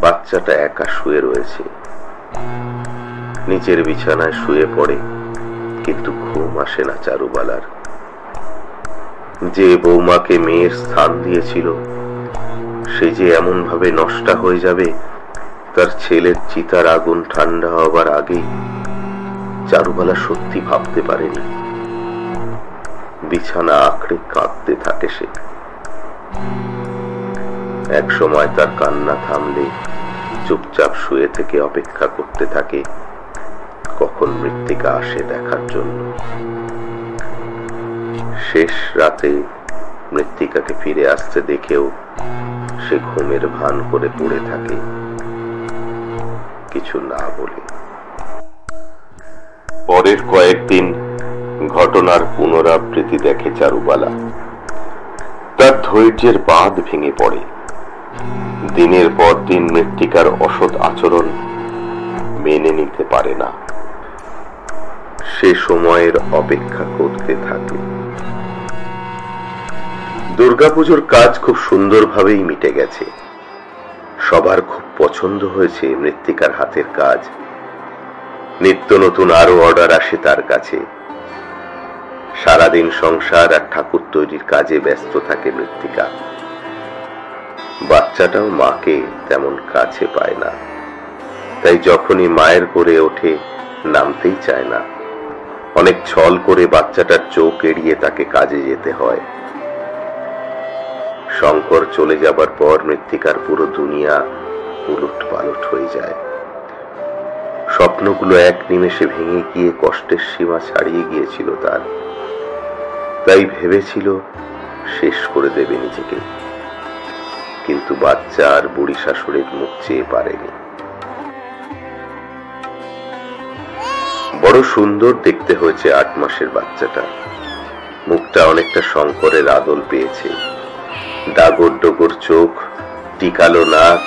বাচ্চাটা একা শুয়ে রয়েছে। নিচের বিছানায় শুয়ে পড়ে, কিন্তু ঘুম আসে না চারুবালার। যে বৌমাকে মেয়ের স্থান দিয়েছিল সে যে এমন ভাবে নষ্টা হয়ে যাবে, তার ছেলের চিতার আগুন ঠান্ডা হবার আগে চারুবালা সত্যি ভাবতে পারেনি বিছানা আঁকড়ে কাঁদতে থাকে সে। এক সময় তার কান্না থামলে চুপচাপ শুয়ে থেকে অপেক্ষা করতে থাকে, কখন মৃত্তিকা আসে দেখার জন্য। শেষ রাতে মৃত্তিকাকে ফিরে আসতে দেখেও সে ঘুমের ভান করে পড়ে থাকে। কিছু না বলে। পরের কয়েকদিন ঘটনার পুনরাবৃত্তি দেখে চারুবালা। তার ধৈর্যের বাঁধ ভেঙে পড়ে। দিনের পর দিন মৃত্তিকার অসৎ আচরণ মেনে নিতে পারে না। সে সময়ের অপেক্ষা করতে থাকে। দুর্গাপুজোর কাজ খুব সুন্দরভাবেই মিটে গেছে। সবার খুব পছন্দ হয়েছে মৃত্তিকার হাতের কাজ। নিত্য নতুন আরও অর্ডার আসে তার কাছে। সারাদিন সংসার আর ঠাকুর তৈরির কাজে ব্যস্ত থাকে মৃত্তিকা। বাচ্চাটাও মাকে তেমন কাছে পায় না। তাই যখনই মায়ের করে ওঠে, নামতেই চায় না। অনেক ছল করে বাচ্চাটার চোখ এড়িয়ে তাকে কাজে যেতে হয়। শঙ্কর চলে যাবার পর মৃত্তিকার পুরো দুনিয়া উলট পালট হয়ে যায়। স্বপ্নগুলো এক নিমেষে ভেঙে গিয়ে কষ্টের সীমা ছাড়িয়ে গিয়েছিল তার। তাই ভেবেছিল শেষ করে দেবে নিজেকে। কিন্তু বাচ্চা আর বুড়ি শাশুড়ির মুখ চেয়ে পারেনি। বড় সুন্দর দেখতে হয়েছে আট মাসের বাচ্চাটা। মুখটা অনেকটা শঙ্করের আদল পেয়েছে। ডাগর ডগর চোখ, টিকালো নাক,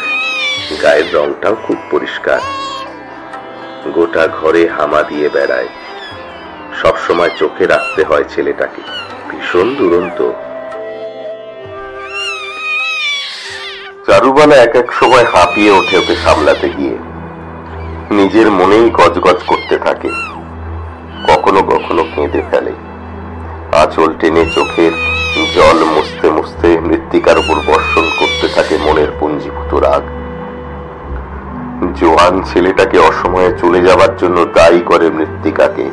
গায়ের রংটাও খুব পরিষ্কার। গোটা ঘরে হামা দিয়ে বেড়ায়। সবসময় চোখে রাখতে হয় ছেলেটাকে। ভীষণ দুরন্ত। চারুবালা এক এক সময় হাঁপিয়ে ওঠে ওকে সামলাতে গিয়ে। নিজের মনেই গজগজ করতে থাকে। কখনো কখনো কেঁদে ফেলে। আঁচল টেনে চোখের জল মুছতে মুছতে মৃত্তিকার উপর বর্ষণ করতে থাকে মনের পুঞ্জীভূত রাগ। জোয়ান ছেলেটাকে অসময়ে চলে যাবার জন্য দায়ী করে মৃত্তিকাকে।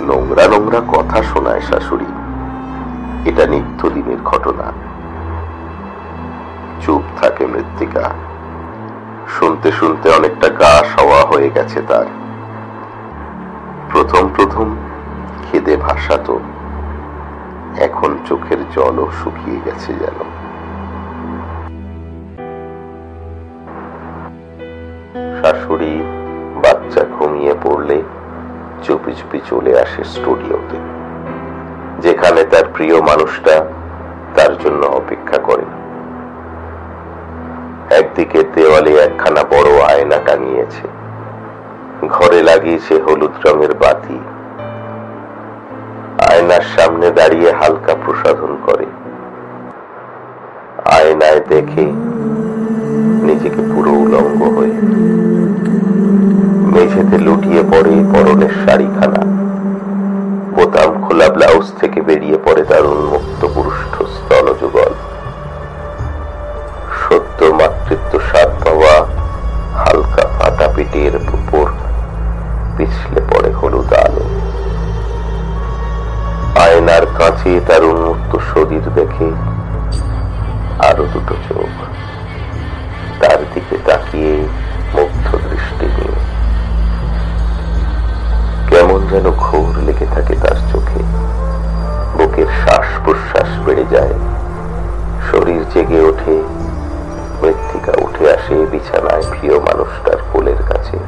নোংরা নোংরা কথা শোনায় শাশুড়ি। এটা নিত্যদিনের ঘটনা। চুপ থাকে মৃত্তিকা। শুনতে শুনতে অনেকটা গা সওয়া হয়ে গেছে তার। প্রথম প্রথম খেদে ভাসাতো। এখন চোখের জলও শুকিয়ে গেছে যেন। শাশুড়ি বাচ্চা ঘুমিয়ে পড়লে চুপি চুপি চলে আসে স্টুডিওতে, যেখানে তার প্রিয় মানুষটা তার জন্য অপেক্ষা করে একদিকে দেওয়ালে একখানা বড় আয়না টাঙিয়েছে, ঘরে লাগিয়েছে হলুদ রঙের বাতি আয়নার সামনে দাঁড়িয়ে হালকা প্রসাধন করে। আয়নায় দেখে নিজেকে পুরো উলঙ্গ হয়ে মেঝেতে লুটিয়ে পড়ে পরনের শাড়িখানা। বোতাম খোলা ব্লাউজ থেকে বেরিয়ে পড়ে তার উন্মুক্ত পুরুষ্ঠ স্তনযুগল সত্য মাতৃত্ব স্বাদ পাওয়া হালকা ফাটা পিঠের উপর পিছলে আয়নার কাছে তার উন্মুক্ত শরীর দেখে আরও দুটো চোখ। তার দিকে তাকিয়ে মুগ্ধ দৃষ্টি নিয়ে। কেমন যেন ঘোর লেগে থাকে তার চোখে। বুকের শ্বাস প্রশ্বাস বেড়ে যায়। শরীর জেগে ওঠে। মৃত্তিকা উঠে আসে বিছানায় প্রিয় মানুষটার কোলের কাছে।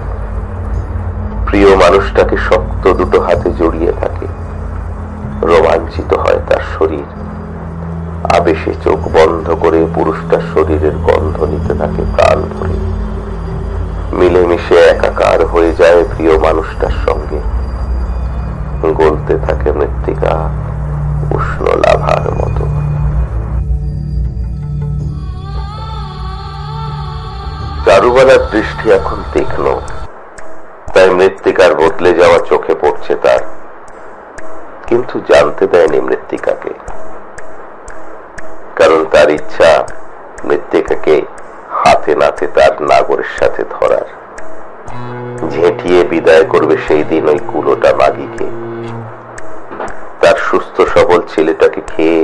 প্রিয় মানুষটাকে শক্ত দুটো হাতে জড়িয়ে থাকে রোমাঞ্চিত হয় তার শরীর। আবেশে চোখ বন্ধ করে পুরুষটার শরীরের গন্ধ নিতে থাকে প্রাণ ভরে। মিলেমিশে একাকার হয়ে যায় প্রিয় মানুষটার সঙ্গে। গলতে থাকে মৃত্তিকা উষ্ণ লাভার মতো। চারুবালার দৃষ্টি এখন কিন্তু জানতে দেয়নি মৃত্তিকাকে। কারণ তার ইচ্ছা মৃত্তিকাকে হাতে নাতে তার নাগরের সাথে ধরার। ঝেঁটিয়ে বিদায় করবে সেই দিন ওই কুলোটা মাগিকে। তার সুস্থ সবল ছেলেটাকে খেয়ে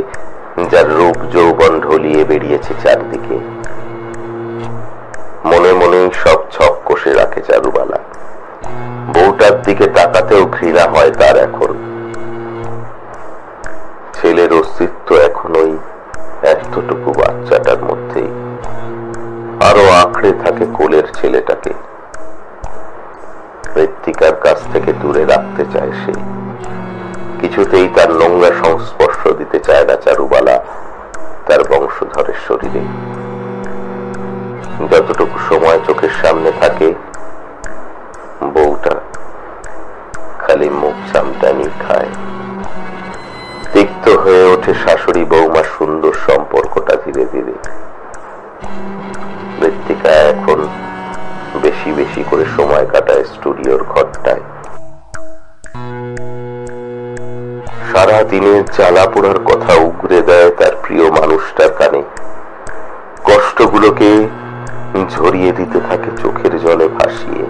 যার রূপ যৌবন ঢলিয়ে বেরিয়েছে চারদিকে। মনে মনে সব ছক কষে রাখে চারুবালা। বউটার দিকে তাকাতেও ঘৃণা হয় তার এখন। ছেলের অস্তিত্ব এখন ওই এতটুকু বাচ্চাটার মধ্যেই। আরও আঁকড়ে থাকে কোলের ছেলেটাকে। মৃত্তিকার কাছ থেকে দূরে রাখতে চায় সে। কিছুতেই তার নোংরা সংস্পর্শ দিতে চায় না চারুবালা তার বংশধরের শরীরে। যতটুকু সময় চোখের সামনে থাকে, বউটা খালি মুখ চামটানি খায়। হয়ে ওঠে শাশুড়ি বৌমার সুন্দর সম্পর্কটা ধীরে ধীরে। মৃত্তিকা এখন বেশি বেশি করে সময় কাটায় স্টুডিওর ঘরটায়। সারা দিনের জ্বালা পোড়ার কথা উগরে দেয় তার প্রিয় মানুষটার কানে। কষ্টগুলোকে ঝরিয়ে দিতে থাকে চোখের জলে ভাসিয়ে।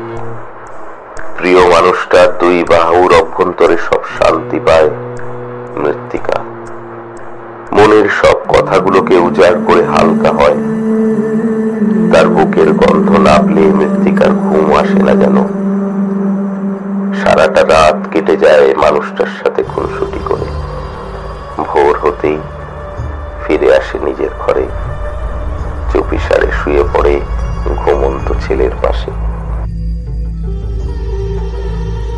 প্রিয় মানুষটার দুই বাহুর অভ্যন্তরে সব শান্তি পায় মৃত্তিকা। মনের সব কথাগুলোকে উজাড় করে হালকা হয়। তার বুকের গন্ধ নাপলে মৃত্তিকার ঘুম আসে না যেন। সারাটা রাত কেটে যায় মানুষটার সাথে খুনসুটি করে। ভোর হতেই ফিরে আসে নিজের ঘরে। চুপিসারে শুয়ে পড়ে ঘুমন্ত ছেলের পাশে।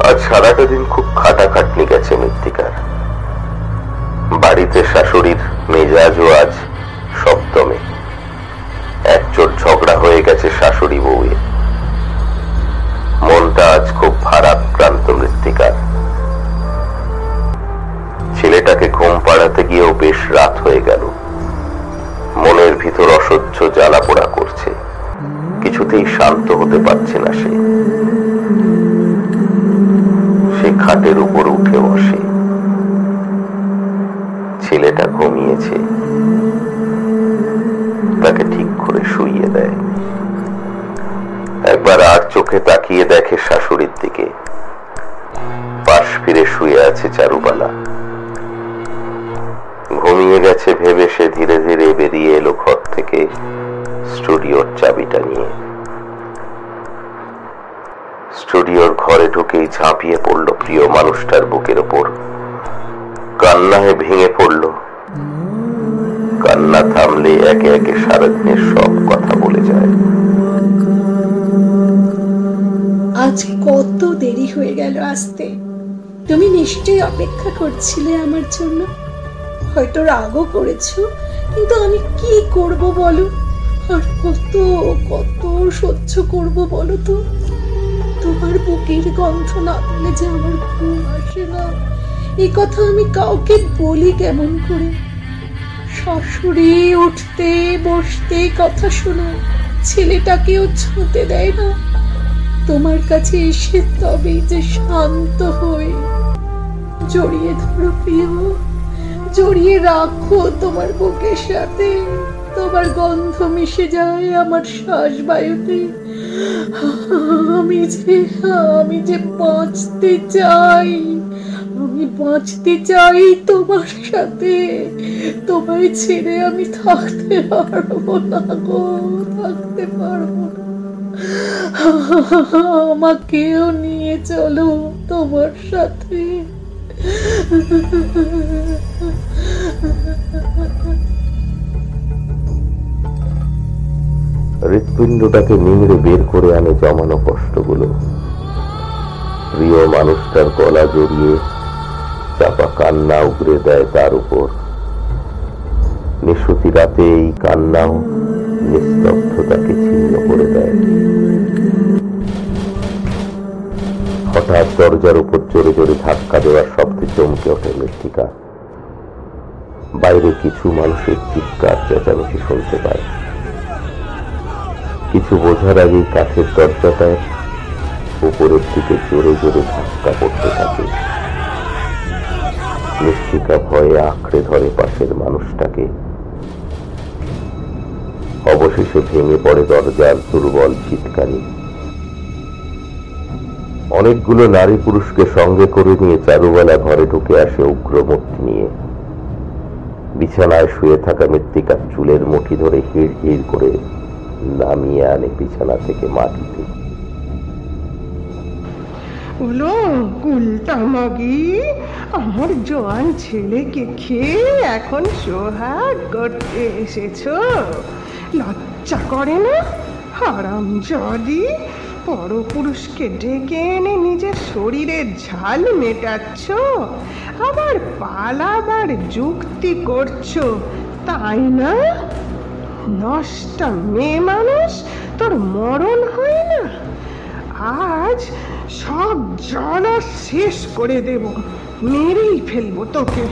আজ সারাটা দিন খুব খাটাখাটনি গেছে মৃত্তিকার। বাড়িতে শাশুড়ির মেজাজও আজ সপ্তমে। একচোট ঝগড়া হয়ে গেছে শাশুড়ি বউয়ে মনটা আজ খুব ভারাক্রান্ত মৃত্তিকার। ছেলেটাকে ঘুম পাড়াতে গিয়েও বেশ রাত হয়ে গেল। মনের ভিতর অসহ্য জ্বালা পোড়া করছে। কিছুতেই শান্ত হতে পারছে না সে। সে খাটের উপর উঠে বসে। ঘুমিয়েছে। তাকে ঠিক করে শুইয়ে দেয়। একবার আর চোখে তাকিয়ে দেখে শাশুড়ির দিকে। পাশ ফিরে শুয়ে আছে চারুবালা। ঘুমিয়ে গেছে ভেবে সে ধীরে ধীরে বেরিয়ে এলো ঘর থেকে স্টুডিওর চাবিটা নিয়ে। স্টুডিওর ঘরে ঢুকেই ঝাঁপিয়ে পড়ল প্রিয় মানুষটার বুকের ওপর। কান্নায় ভেঙে পড়ল। কান্না থামলে একে একে সারাদিনের সব কথা বলে যায়। আজ কত দেরি হয়ে গেল আসতে। তুমি নিশ্চয়ই অপেক্ষা করছিলে আমার জন্য। হয়তো রাগও করেছ, কিন্তু আমি কি করব বলো? আর কত কত সহ্য করব বলো তো? তোমার বুকের গন্ধ না পেলে যে আমার ঘুম আসে না। এই কথা আমি কাউকে বলি কেমন করে? শাশুড়ি উঠতে, বসতে কথা শোনায় ছেলেটাকেও ছুঁতে দেয় না। তোমার কাছে এসে তবেই যে শান্ত হই। জড়িয়ে ধরো প্রিয়। জড়িয়ে রাখো তোমার বুকের সাথে। তোমার গন্ধ মিশে যায় আমার শ্বাস বায়ুতে আমি যে আমি যে বাঁচতে চাই। বাঁচতে চাই তোমার সাথে। তোমায় ছেড়ে আমি থাকতে পারব না গো, থাকতে পারব আমাকেও নিয়ে চলো তোমার সাথে। হৃৎপিণ্ডটাকে নিংড়ে বের করে আনে জমানো কষ্টগুলো। প্রিয় মানুষটার গলা জড়িয়ে চাপা কান্না উগরে দেয় তার উপর। নিশুতি রাতে এই কান্নাও নিস্তব্ধতাকে ছিন্ন করে দেয়। হঠাৎ দরজার উপর জোরে জোরে ধাক্কা দেওয়ার শব্দে চমকে ওঠে মৃত্তিকা। বাইরে কিছু মানুষের চিৎকার, চেঁচামেচি শুনতে পায়। কিছু বোঝার আগেই কাঠের দরজাটায় উপরের দিকে জোরে জোরে ধাক্কা পড়তে থাকে। মৃত্তিকা ভয়ে আঁকড়ে ধরে পাশের মানুষটাকে। অবশেষে ভেঙে পড়ে দরজার দুর্বল চিৎকারি। অনেকগুলো নারী পুরুষকে সঙ্গে করে নিয়ে চারুবেলা ঘরে ঢুকে আসে উগ্রমূর্তি নিয়ে। বিছানায় শুয়ে থাকা মৃত্তিকার চুলের মুঠি ধরে হিড় হিড় করে নামিয়ে আনে বিছানা থেকে মাটিতে। বলো কুলটা মাগি। আমার জোয়ান ছেলেকে খেয়ে এখন সোহাগ করতে এসেছ। লজ্জা করে না? হারাম যদি পরপুরুষকে ডেকে এনে নিজের শরীরের ঝাল মেটাচ্ছ। আবার পালাবার যুক্তি করছ। তাই না? নষ্টা মেয়ে মানুষ, তোর মরণ হয় না? আজ সব জ্বালা শেষ করে দেব। মেরেই ফেলব তোকে।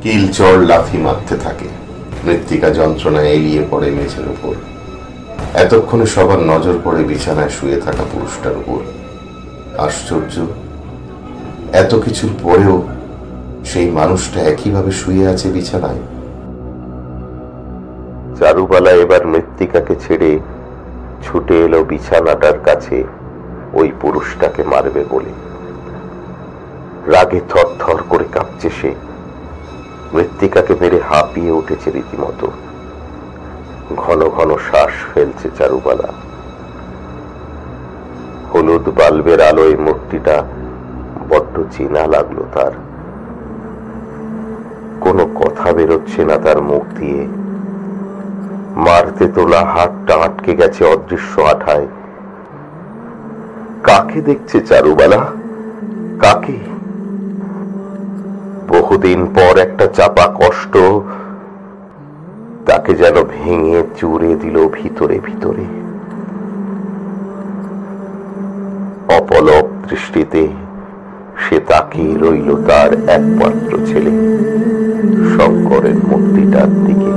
কিল চড় লাথি মারতে থাকে। মৃত্তিকা যন্ত্রণায় এলিয়ে পড়ে মেঝের উপর। এতক্ষণে সবার নজর পড়ে বিছানায় শুয়ে থাকা পুরুষটার উপর। আশ্চর্য, এত কিছুর পরেও সেই মানুষটা একইভাবে শুয়ে আছে বিছানায়? চারুবালা এবার মৃত্তিকাকে ছেড়ে ছুটে এলো বিছানাটার কাছে। ওই পুরুষটাকে মারবে বলে। রাগে থর থর করে কাঁপছে সে। মৃত্তিকাকে মেরে হাঁপিয়ে উঠেছে রীতিমতো। ঘন ঘন শ্বাস ফেলছে চারুবালা হলুদ বাল্বের আলোয় মূর্তিটা বড্ড চেনা লাগল তার। কোনো কথা বেরোচ্ছে না তার মুখ দিয়ে। মারতে তোলা হাতটা আটকে গেছে অদৃশ্য আঠায়। কাকে দেখছে চারুবালা? কাকে? বহুদিন পর একটা চাপা কষ্ট তাকে যেন ভেঙে চুরে দিল ভিতরে ভিতরে। অপলক দৃষ্টিতে সে তাকে রইল তার একমাত্র ছেলে, শঙ্করের মূর্তিটার দিকে।